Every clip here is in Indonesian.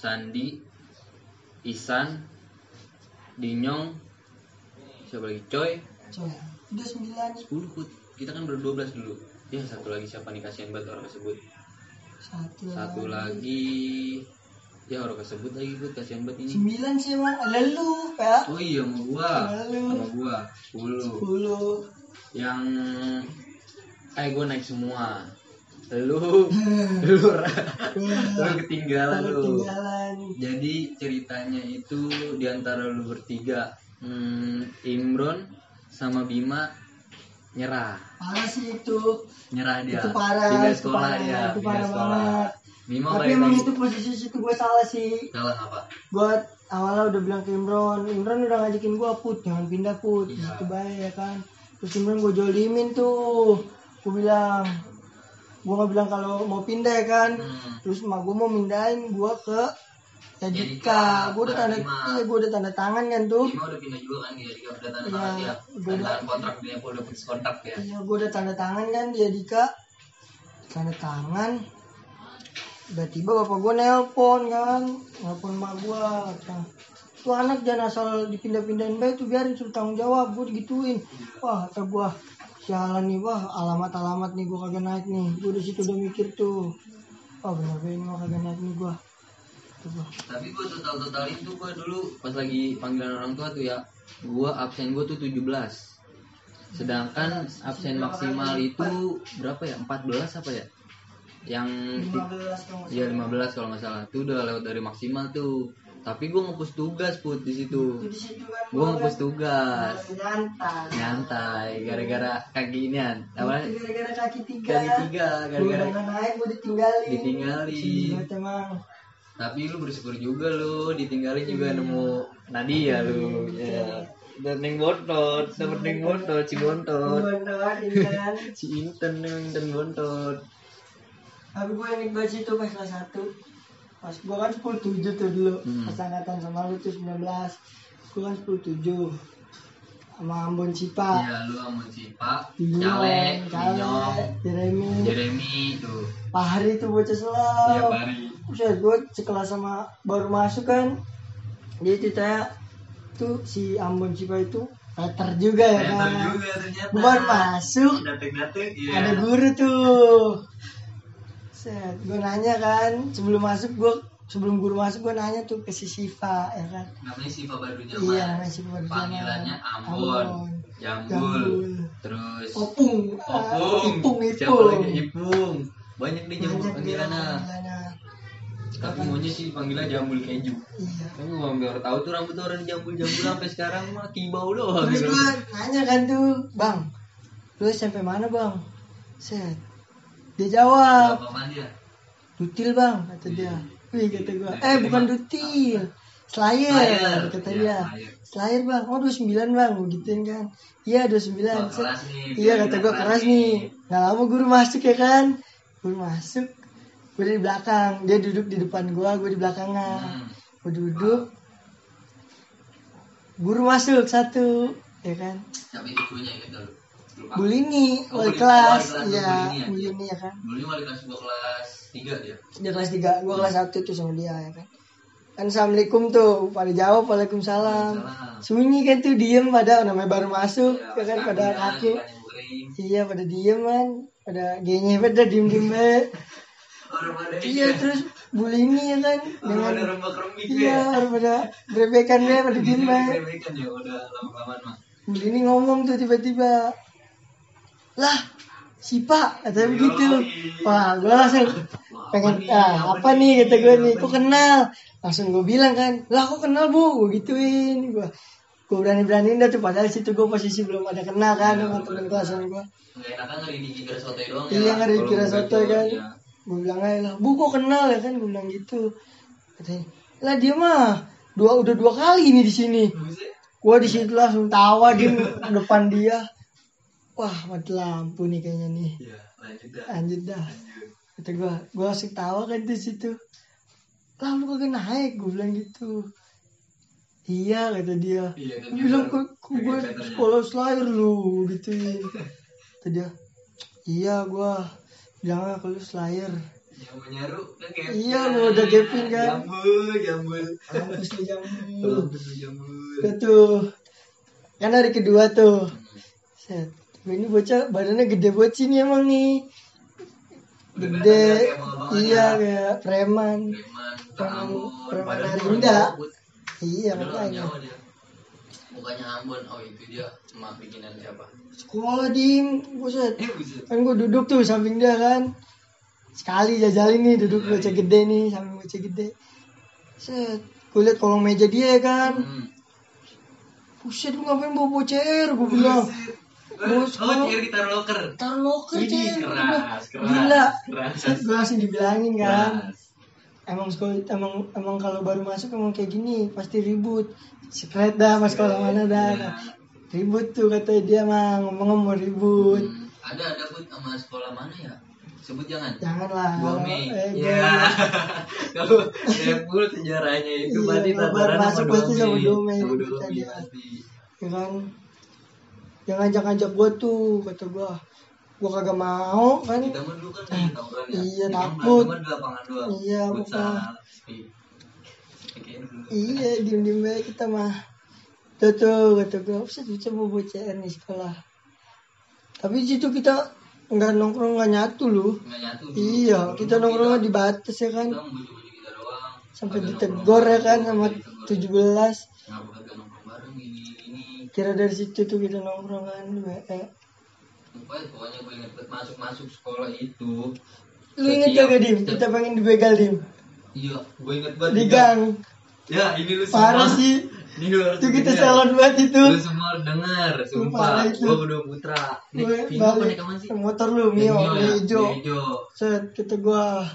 Sandi Isan Dinyong siapa lagi? Coy? Coy. Udah sembilan. 10 Put. kita kan berdua belas dulu. Ya satu lagi siapa nih? Kasihan banget orang tersebut. Satu, satu lagi. ya orang tersebut lagi Put. Kasihan banget ini. Sembilan sih emang lalu pak. Oh iya sama gua. Lalu. sama gua. 10 sepuluh. Yang eh gua naik semua lu. Lu lu ketinggalan lu. ketinggalan. Jadi ceritanya itu di antara lu bertiga hmm, Imron sama Bima nyerah. Parah sih itu. Nyerah dia. Itu parah pindah itu sekolah parah, ya itu parah sekolah. banget. Bima tapi emang itu posisi situ gue salah sih. Salah apa? Gue awalnya udah bilang ke Imron Imron udah ngajakin gue put. Jangan pindah put. Iya. itu baik ya kan. Terus Imron gue jolimin tuh. Gue bilang gue nggak bilang kalau mau pindah ya kan. Hmm. terus emak gue mau mindahin gue ke Yadika, Yadika gue udah tanda iya gue udah tanda tangan kan tuh. Bima udah pindah juga kan dia dia udah tanda Iya, tangan dia. gua tanda udah- tangan kontrak dia udah putus kontrak ya iya gue udah tanda tangan kan di Yadika tanda tangan. Tiba-tiba bapak gue nelpon kan. Nelpon emak gue tuh anak jangan asal dipindah-pindahin baik tuh biarin suruh tanggung jawab. Gue digituin. Wah kata gue sialan nih wah alamat-alamat nih gue kagak naik nih. Gue di situ udah mikir tuh oh bener bener ini mah kagak naik nih gue tapi gua total totalin tuh gua dulu pas lagi panggilan orang tua tuh ya gua absen gua tuh 17 sedangkan absen maksimal itu berapa ya? 14 apa ya? Yang 15 kalau ya 15 kalau nggak salah. Tuh udah lewat dari maksimal tuh tapi gua ngepus tugas put di situ. Itu kan gua ngepus tugas. nyantai. Nyantai gara-gara kaki apa? Itu gara-gara kaki tiga. Kaki tiga gue gara-gara naik gue ditinggalin. Ditinggalin. Tapi lu bersyukur juga lu. Ditinggalin juga nemu Nadia lu. Ya neng bontot dapet neng bontot si bontot. Gue doain kan? Si Inten neng Inten bontot. Tapi gue yang banget situ pas kelas satu pas gue kan sepuluh tujuh tuh dulu Hmm. pas angkatan sama lu tuh 19 gue kan sepuluh tujuh. Sama Ambon Cipa. Ya lu si Pak Dinyong, Cale Cale, Jeremy. Jeremy tuh. Pak Hari tuh bocah selalu Bari Buset, gue sekelas sama baru masuk kan dia ceritanya tuh si Ambon Cipa itu Peter juga ya Peter kan juga ternyata. Gua baru masuk. Datek-datek ya ada guru tuh set gue nanya kan sebelum masuk gue sebelum guru masuk gue nanya tuh ke si Siva ya kan? Namanya Siva Badunya iya namanya Siva baru panggilannya Ambon. Ambon Jambul. Jambul. terus Opung. Opung. Ipung siapa Ipung lagi? Ipung. Banyak nih jambul panggilannya. tapi maunya sih panggilan jambul keju. Iya. Kan gua biar tahu tuh rambut orang jambul jambul sampai sekarang mah kibau doang terus gue nanya kan tuh bang lu SMP mana bang? Set dia jawab. Dutil bang kata dia. Wih kata gue eh bukan dutil. Slayer, kata Iya, dia. Slayer. Bang, oh 29 bang, gue gituin kan. Iya 29 Wah, Set. keras nih, Iya kata gue keras nih. nih. Gak lama guru masuk ya kan? Guru masuk. Gue di belakang, dia duduk di depan gue, gue di belakangnya Hmm. Gue duduk. Guru masuk satu. Ya kan? Itu gurunya gitu. Bulini, Oh, wali Bulini. kelas Oh, wali kelas, Iya, Bulini ya? Bulini ya kan? Dulu wali kelas gua kelas tiga dia. Dia kelas 3, gue kelas 1 tuh sama dia ya kan? Kan Assalamualaikum tuh, pada jawab Waalaikumsalam. Salam. Sunyi kan tuh diem pada namanya baru masuk Ya, ya kan pada ikannya kering. iya pada diem kan? Pada genye pada diem diem banget iya terus bulini ya kan? Dengan iya orang pada berebekan dia pada diem banget kan ya udah lama-lama mah bulini ngomong tuh tiba-tiba lah si pak katanya begitu. wah gue langsung pengen ah apa nih? Kata gue nih. Kok kenal? Langsung gue bilang kan lah kok kenal bu? Gue gituin. Gue gue berani beraniin dah tuh. Padahal situ gue posisi belum ada kenal kan sama temen kelasan gue nggak enakan ngeri di kira soto doang ya? Iya ngeri soto kan. ya. gue bilang aja lah bu kok kenal ya? Kan gue bilang gitu. Katanya lah dia mah dua udah dua kali ini di sini. Gue di situ langsung tawa di depan dia wah mati lampu nih kayaknya nih ya lanjut dah lanjut dah lanjut kata gue gue langsung tawa kan di situ lah lu kagak naik gue bilang gitu iya kata dia iya kan gue bilang kok gue sekolah slayer lu gituin kata dia iya gue bilang ke lu slayer Jambu nyaru kan Iya, lu udah gapin kan. Jambul, jambul. Mampus lu jambu. Mampus lu jambul. Tuh. Kan hari kedua tuh. Set. Tapi ini bocah badannya gede banget sih nih emang nih. Gede. Iya kayak preman. Preman, Preman, dari Indah. Bud. Iya makanya. Bukannya Ambon, oh itu dia emak bikinan siapa? Sekolah dim, buset. Eh. Kan gue duduk tuh samping dia kan. Sekali jajalin nih duduk bocah gede nih samping bocah gede. Set. Gue liat kolong meja dia kan. Hmm. Buset lu ngapain bawa CR gue bilang. Bos, Oh, kalau- CR kita loker. Taruh loker bilang, keras, keras. Gila. Keras. Gue langsung dibilangin kan. Keras. Emang sekolah emang emang kalau baru masuk emang kayak gini pasti ribut. Secret dah mas sekolah mana dah. Iya. Ribut tuh kata dia mah ngomong-ngomong ribut. Hmm, Ada ada pun sama sekolah mana ya? Sebut jangan. Janganlah. Dua Mei. Eh, Ya. Kalau Sepul sejarahnya itu Iya, berarti kalau tataran baru masuk sama pasti sama Mei. dua Mei. Sama dua Mei dia. pasti. ya kan yang ngajak-ngajak gue tuh kata gue gue kagak mau kan Kita mah dulu kan tawuran ya. Iya, takut. berantem di lapangan doang. Iya, bukan. dulu. iya diem diem aja kita mah tuh tuh kata gue bisa mau bawa CR nih sekolah tapi di situ kita nggak nongkrong nggak nyatu loh Nggak nyatu. dulu. iya Dulu kita nongkrongnya di batas ya kan sampai ditegor ya kan sama nongkrong, ditegur. Kira dari situ tuh kita nongkrong kan eh, Pokoknya, pokoknya gue inget masuk-masuk sekolah itu. lu inget gak dim setiap- kita pengen dibegal dim Iya, gue inget banget. di juga. gang Ya, ini lu parah semua. sih Ini lu harus itu kita salon banget itu Lu semua harus dengar, Parah sumpah. Gue udah putra. Nih, apa nih kawan sih? motor lu mio Mio ya? hijau hijau. set kita gua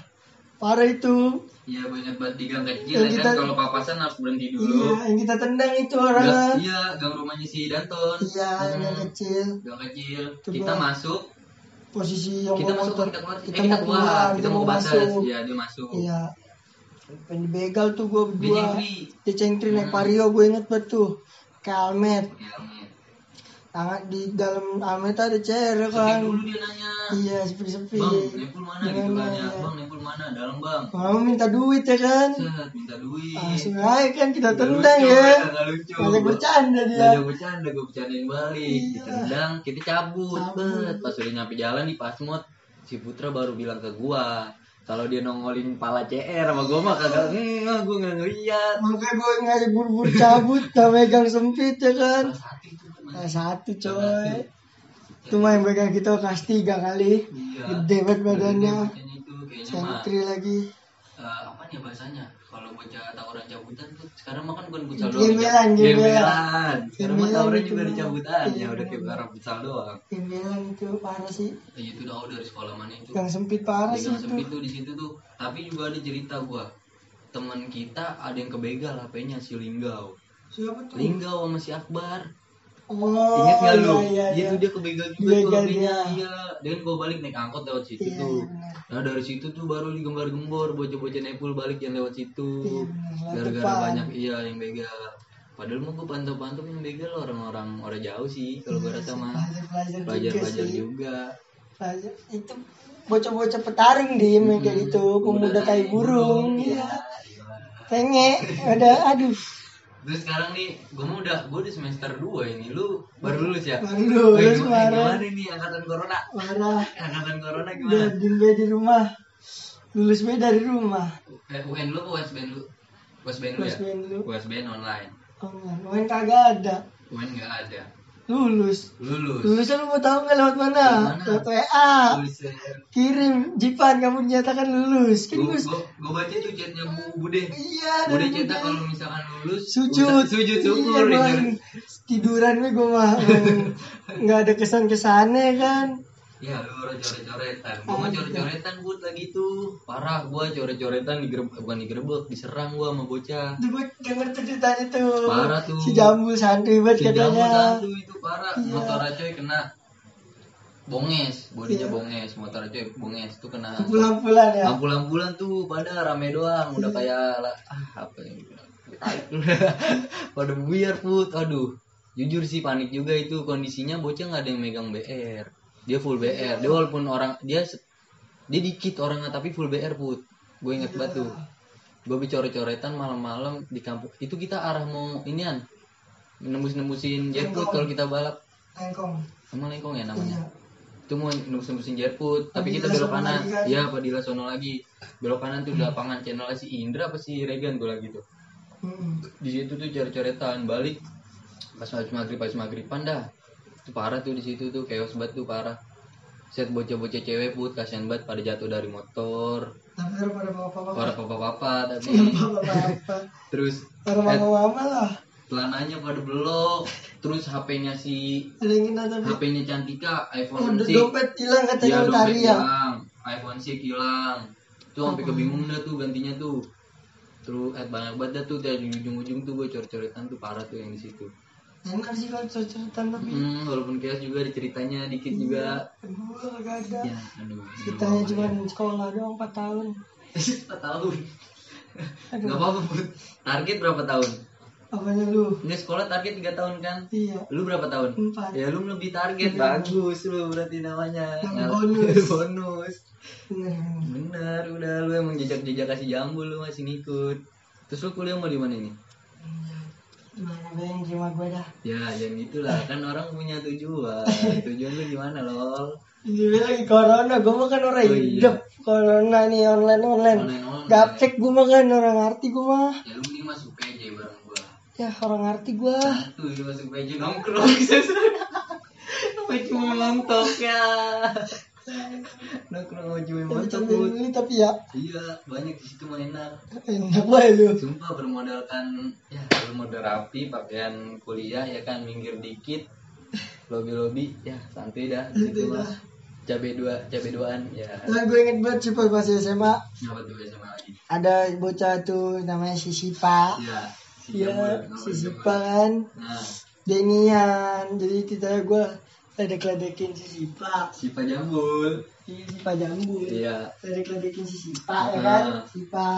parah itu Iya, gue inget banget di gang kecil Yang ya kan. kita- Kalau papasan harus berhenti dulu. iya yang kita tendang itu Gang- orangnya iya, gang rumahnya si Danton. iya yang Hmm, kecil Gang kecil. Itu Kita masuk, posisi yang kita masuk motor kita keluar. kita eh, kita mau keluar, keluar kita mau ke batas. Iya, dia masuk. iya pengen dibegal tuh Dia berdua cengkri. dia cengkri naik Hmm. vario gue inget banget tuh ke almet Pakai helmet. tangan di dalam almet ada CR ya Sepi kan dulu dia nanya. iya sepi sepi Bang, nempul mana gitu kan ya? ya? Bang, nempul mana? Dalam bang. mau minta duit ya kan Set, minta duit. langsung aja kan kita tendang lucu, ya nggak lucu. ngajak bercanda dia Ngajak bercanda, gue bercandain balik. Iya. Ditendang, kita cabut. Cabut. Bet. Pas udah nyampe jalan di Pasmod, si Putra baru bilang ke gua, kalau dia nongolin pala CR sama gua mah kagak, enggak, gua nggak ngeliat. makanya gue ngajak buru-buru cabut gak megang sempit ya kan Salah satu itu. Kelas satu coy itu yang pegang kita kelas tiga kali Iya. gede banget badannya sentri lagi eh, apa nih bahasanya? Kalau bocah tawuran cabutan tuh, sekarang mah kan bukan futsal doang. Ya. gemelan. Gemelan. Sekarang mah tawuran juga mah. dicabutan, Iya, ya udah kayak barang futsal doang. bilang itu parah sih Ya, itu tahu dari sekolah mana itu. yang sempit parah di sih gang itu sempit tuh di situ tuh tapi juga ada cerita gua teman kita ada yang kebegal HP-nya si Linggau siapa tuh Linggau sama si Akbar oh ingat nggak lu? iya, dia iya, tuh dia kebegal juga tuh Dibegal HP-nya dia. iya. Dia kan gua balik naik angkot lewat situ Iya, tuh. iya, nah dari situ tuh baru digembar-gembor bocah-bocah nepul balik yang lewat situ. Iya, gara-gara Letupan. banyak iya yang begal. Padahal mah gua pantau-pantau yang begal orang-orang orang jauh sih kalau gua rasa mah. pelajar-pelajar juga Pelajar itu bocah-bocah petaring dim yang kayak gitu pemuda tai burung iya. Tenge, ada aduh Terus sekarang nih, gue mau udah, gue udah semester 2 ini, lu baru lulus ya? baru lulus kemarin gimana nih angkatan corona? marah Angkatan corona gimana? diem be di rumah lulus be dari rumah Eh, UN lu apa USBN lu? USBN lu ya? USBN lu. USBN online. oh main kagak ada UN nggak ada. Lulus Lulus. lulusnya lu mau tahu nggak lewat mana Lewat mana? lewat WA kirim Jipan kamu dinyatakan lulus kan Gue gue baca tuh chatnya Bu Bude. iya Bude Bude. kalau misalkan lulus, sujud sujud iya, syukur. gua ya. tiduran gue gue mah nggak ada kesan kesannya kan Ya lu orang coret-coretan. Gue mah coret-coretan bud lagi tuh. Parah gue coret-coretan digerebek bukan digerebek, diserang gue sama bocah. itu gue denger tuh ceritanya tuh Parah tuh. si jambul santri banget Si katanya satu itu parah. Iya. Motor coy kena bonges, bodinya Iya. bonges, motor coy bonges tuh kena pulang-pulang ya ambulan-ambulan tuh pada rame doang, udah Iya. kayak lah, ah apa yang pada buyar put, aduh. Jujur sih panik juga itu kondisinya bocah nggak ada yang megang BR, dia full BR. Dia walaupun orang dia dia dikit orangnya tapi full BR put. Gue inget banget tuh. Gue bicara-coretan malam-malam di kampung. Itu kita arah mau inian. Nembus-nembusin jetput kalau kita balap. Engkong. emang lengkong ya namanya? Iya. itu mau nembus-nembusin jetput tapi kita belok kanan. kan? iya Padilla sono lagi. Belok kanan tuh di lapangan channel si Indra apa si Regan gue lagi tuh. Di situ tuh coret-coretan balik. Pas habis maghrib pas maghriban dah itu parah tuh di situ tuh chaos banget tuh parah set bocah-bocah cewek put kasihan banget pada jatuh dari motor Tapi pada bapak-bapak. para papa-papa tapi Bapak-bapak. terus Para mama-mama lah. celananya pada belok terus HP-nya si. HP-nya Cantika Oh, iPhone do- 6 dompet hilang katanya ya dompet ya. hilang iPhone 6 hilang tuh sampai kebingung dah tuh gantinya tuh terus eh, banyak banget dah tuh dari ujung-ujung tuh gue coret-coretan tuh parah tuh yang di situ Enak sih kalau cerita tapi. Hmm, walaupun chaos juga ada ceritanya dikit juga. Gua gak ada. Ya, aduh. Ceritanya cuma sekolah doang 4 tahun. Empat tahun. Aduh. Gak apa-apa, Bud. Target berapa tahun? Apanya lu? Ini sekolah target 3 tahun kan? Iya. Lu berapa tahun? Empat. Ya lu lebih target. Bagus lu berarti namanya. Yang bonus. bonus. Bener. Bener, udah lu emang jejak-jejak kasih jambul lu masih ngikut. Terus lu kuliah mau di mana ini? Gimana gue yang terima gue dah. Ya, jangan gitulah. Kan orang punya tujuan. Tujuan lu gimana, lol? Ini lagi corona, gue makan orang Oh, iya. hidup. Corona nih online online. Gaptek gue makan orang ngerti gue mah. Ya lu mending masuk PJ bareng gua. Ya orang ngerti gue. Dia masuk baju nongkrong Apa cuma montok ya Nongkrong sama Bud. ini tapi ya Iya banyak di situ mah enak enak banget lu. Sumpah bermodalkan Ya bermodal rapi Pakaian kuliah ya kan Minggir dikit Lobby-lobby Ya santuy dah di situ mah. Cabe dua Cabe duaan Ya Nah gue inget banget sih pas SMA Apa tuh SMA lagi ada bocah tuh namanya si Sipa. Ya si Iya, Jambul, si Sipa Jambul. kan. Nah Denian. Jadi kita gue ledek-ledekin si Sipa. si Pak Jambul Si Sipa jambul. Iya Ledek-ledekin si Sipa ya kan. Sipa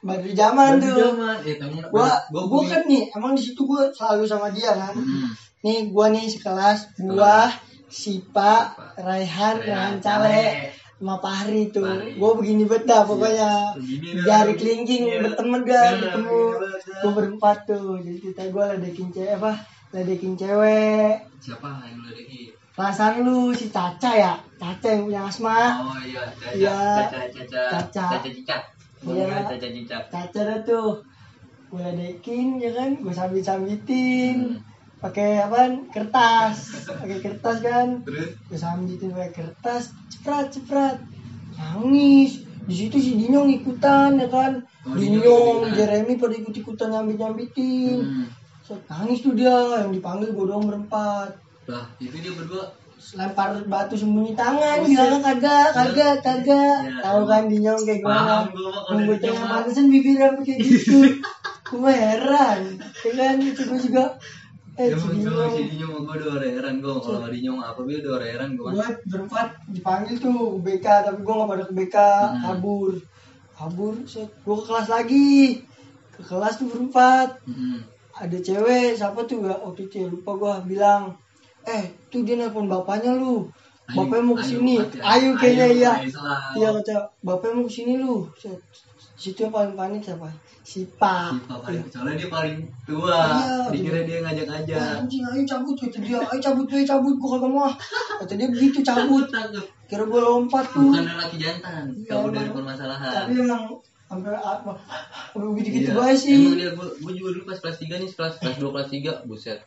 baru zaman Baru tuh. zaman Eh kamu Gua, gua gua kan nih, emang di situ gua selalu sama dia kan. Hmm. Nih gua nih sekelas, gua, Sipa, Raihan, Raihan Cale, sama Fahri tuh. Gua begini bet dah pokoknya. Jari kelingking Iya. berteman dah Iya, ketemu. Gua berempat tuh. Jadi kita gua ledekin cewek apa? Ledekin cewek. Siapa yang lagi? Perasaan lu si Caca ya? Caca yang punya asma. Oh iya, Caca, Iya. Caca, Caca, Caca. Caca Cicak. Iya. Caca Cicak. Caca dah tuh. Gua ledekin ya kan, gua sambit-sambitin. Hmm. Pakai apa? Kertas. Pakai kertas kan. Terus? gue sambitin pakai kertas ceprat ceprat nangis di situ si Dinyong ikutan ya kan Oh, ikutan. Jeremy pada ikut ikutan nyambit nyambitin Hmm. Nangis tuh dia yang dipanggil gue doang berempat. Lah, itu dia berdua. lempar batu sembunyi tangan bilangnya kagak kagak kagak. Iya. tahu kan Dinyong kayak gimana? Mah. pantesan bibirnya kayak gitu? Gue heran ya kan? Itu gue juga eh cuma Dinyong. si Dinyong. Gue udah heran gue kalau Dinyong apa dia udah heran gue gue berempat dipanggil tuh BK tapi gue gak pada ke BK Hmm. kabur. Kabur gue ke kelas lagi. Ke kelas tuh berempat. Hmm. Ada cewek siapa tuh? Gak waktu itu ya, lupa gue bilang eh tuh dia nelpon bapaknya lu. Ayu, bapaknya mau Ayu, ke sini ayo kayaknya Ayu, iya. Ayu iya kata bapaknya mau ke sini lu. Situ yang paling panik siapa? Sipa Si Papa itu soalnya dia paling tua. Iya, Dikira dia ngajak-ngajak. Wah, anjing ayo cabut kata dia. Ayo cabut ayo cabut gue kagak mau. Kata dia begitu cabut. Kira gue lompat tuh. Bukan laki jantan. Iya, Kabur dari permasalahan. tapi emang sampai apa sampai begitu gitu Iya. sih Emang dia gua, gua juga dulu pas kelas 3 nih, kelas kelas 2 kelas 3, buset.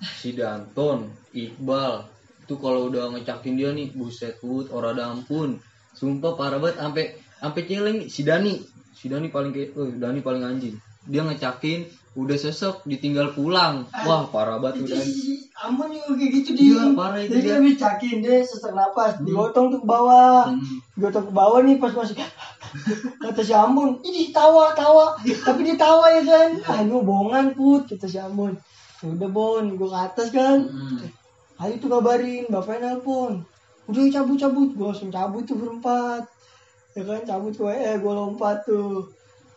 Si Danton, Iqbal, itu kalau udah ngecakin dia nih, buset put, ora ada ampun. Sumpah parah banget sampai sampai celeng si Dani. Si Dani paling kayak, oh, Dani paling anjing. Dia ngecakin, udah sesek, ditinggal pulang. Wah, parah banget si Aman juga kayak gitu dia Iya, parah itu dia. dia cakin dia sesak napas digotong tuh ke bawah Hmm. digotong ke bawah nih pas masih kata si Ambon ini tawa tawa. Tapi dia tawa ya kan ah ini bohongan put kata si Ambon "Ya udah bon gue ke atas kan. Hmm. ayo tuh kabarin bapaknya nelpon. Udah cabut cabut gue langsung cabut tuh berempat. Ya kan cabut ke WE gue lompat tuh.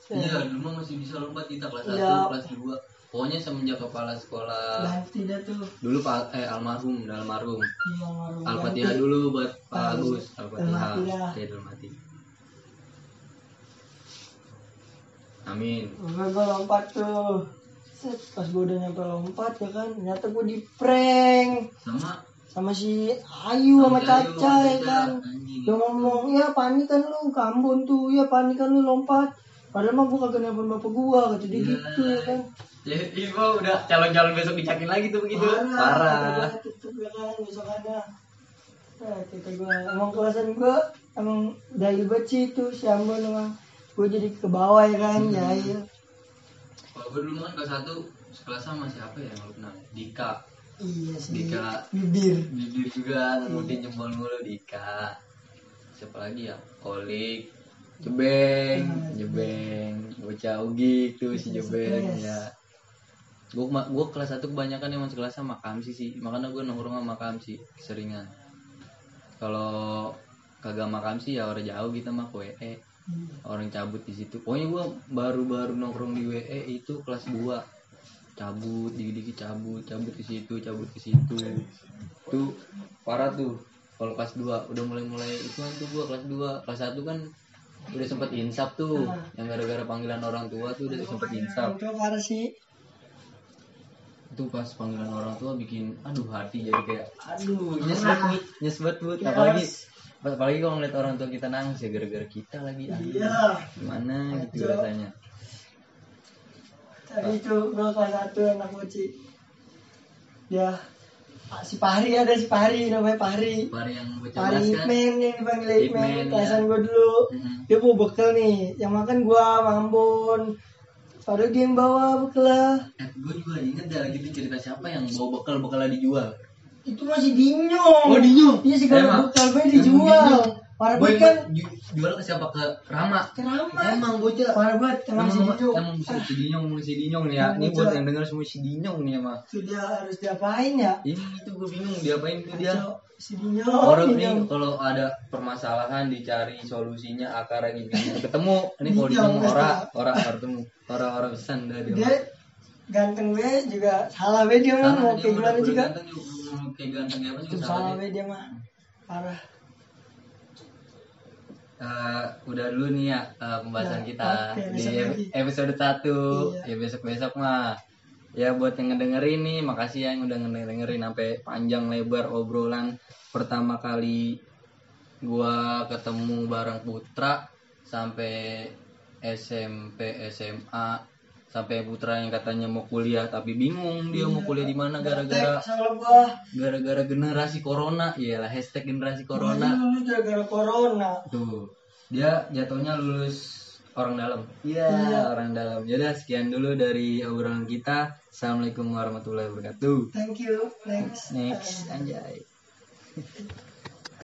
Iya, dulu masih bisa lompat kita kelas 1, Iya. kelas 2. pokoknya semenjak kepala sekolah ganti dah tuh. Dulu pak eh almarhum almarhum. Iya, al-fatihah ganti. dulu buat pak Al- Agus al-fatihah. Ya amin Gue gue lompat tuh. Set, pas gue udah nyampe lompat ya kan, ternyata gue di prank sama sama si Ayu sama Caca ya kan. Dia ngomong, ya panik kan lu, kambun tuh, ya panik kan lu lompat. Padahal mah gue kagak nelfon bapak gue, kata dia Iya. gitu ya kan. ya Ivo udah calon-calon besok dicakin lagi tuh begitu parah gua, Tutup ya kan, besokannya. Eh, kata gue, emang kelasan gue, emang banget sih itu, si Ambon emang. Gue jadi ke bawah ya kan, Hmm. jahil. kalau gue dulu kan kelas satu sekelas sama siapa ya yang lu kenal? Dika. Iya sih. Dika. Bibir. bibir juga ngikutin jempol mulu Dika. Siapa lagi ya? Olik Jebeng Jebeng. Bocah Ugi tuh si Jebeng ya. Gue gue kelas satu kebanyakan emang sekelas sama Kamsi sih makanya gue nongkrong sama Kamsi seringan. Kalau kagak sama Kamsi ya orang jauh gitu mah ke WE orang cabut di situ pokoknya gue baru-baru nongkrong di WE itu kelas 2 cabut dikit-dikit cabut cabut ke situ cabut ke situ tuh parah tuh kalau kelas 2 udah mulai-mulai itu kan tuh gue kelas 2 kelas 1 kan udah sempet insap tuh yang gara-gara panggilan orang tua tuh udah sempet insap Itu parah sih. itu pas panggilan orang tua bikin aduh hati jadi kayak aduh Iya. nyesbet Bud. nyesbet Bud. Yes. apalagi apalagi kalau ngeliat orang tua kita nangis ya gara-gara kita lagi aduh, Iya. gimana gitu Kacau. rasanya Tadi itu gue kelas satu anak. Dia ah, si Pahri ada si Pahri namanya Pahri. Pari yang bocah Pahri Ipman nih dipanggil Ipman. ya. Kelasan gue dulu. Mm-mm. Dia bawa bekal nih. Yang makan gua Mambon. Padahal dia yang bawa bekal lah. Eh, gue juga inget dah gitu cerita siapa yang bawa bekal bekalnya dijual. Itu masih Dinyo. Oh, Dinyo. Iya segala Emang. bekal gue dijual. Dinyo. Parah Gue banget kan. jual ke siapa ke Rama. Kenapa? Emang bocah. Parah banget. Emang si Dinyo. emang si si Dinyong, si Dinyong nih ya. Ini buat yang denger semua si Dinyong nih emang. Sudah harus diapain ya? Ini itu gue bingung diapain tuh dia. Si Dinyo. Orang Dinyo. kalau ada permasalahan dicari solusinya akarnya gini ketemu ini kalau pasti. orang orang ketemu orang orang pesan dia. ganteng gue juga salah gue dia mah mau kayak gimana juga kayak ganteng apa salah salah dia. mah parah Eh, udah dulu nih ya eh, pembahasan Ya, kita oke, di lagi. episode 1 Iya. ya besok besok mah ya buat yang ngedengerin nih makasih ya yang udah ngedengerin sampai panjang lebar obrolan pertama kali gua ketemu bareng Putra sampai SMP SMA sampai Putra yang katanya mau kuliah tapi bingung dia mau kuliah di mana gara-gara gara-gara generasi corona iyalah hashtag generasi corona Ini gara-gara corona Tuh, dia jatuhnya lulus orang dalam. Iya, Iya. orang dalam. Jadi sekian dulu dari obrolan kita. Assalamualaikum warahmatullahi wabarakatuh. thank you next Next, anjay.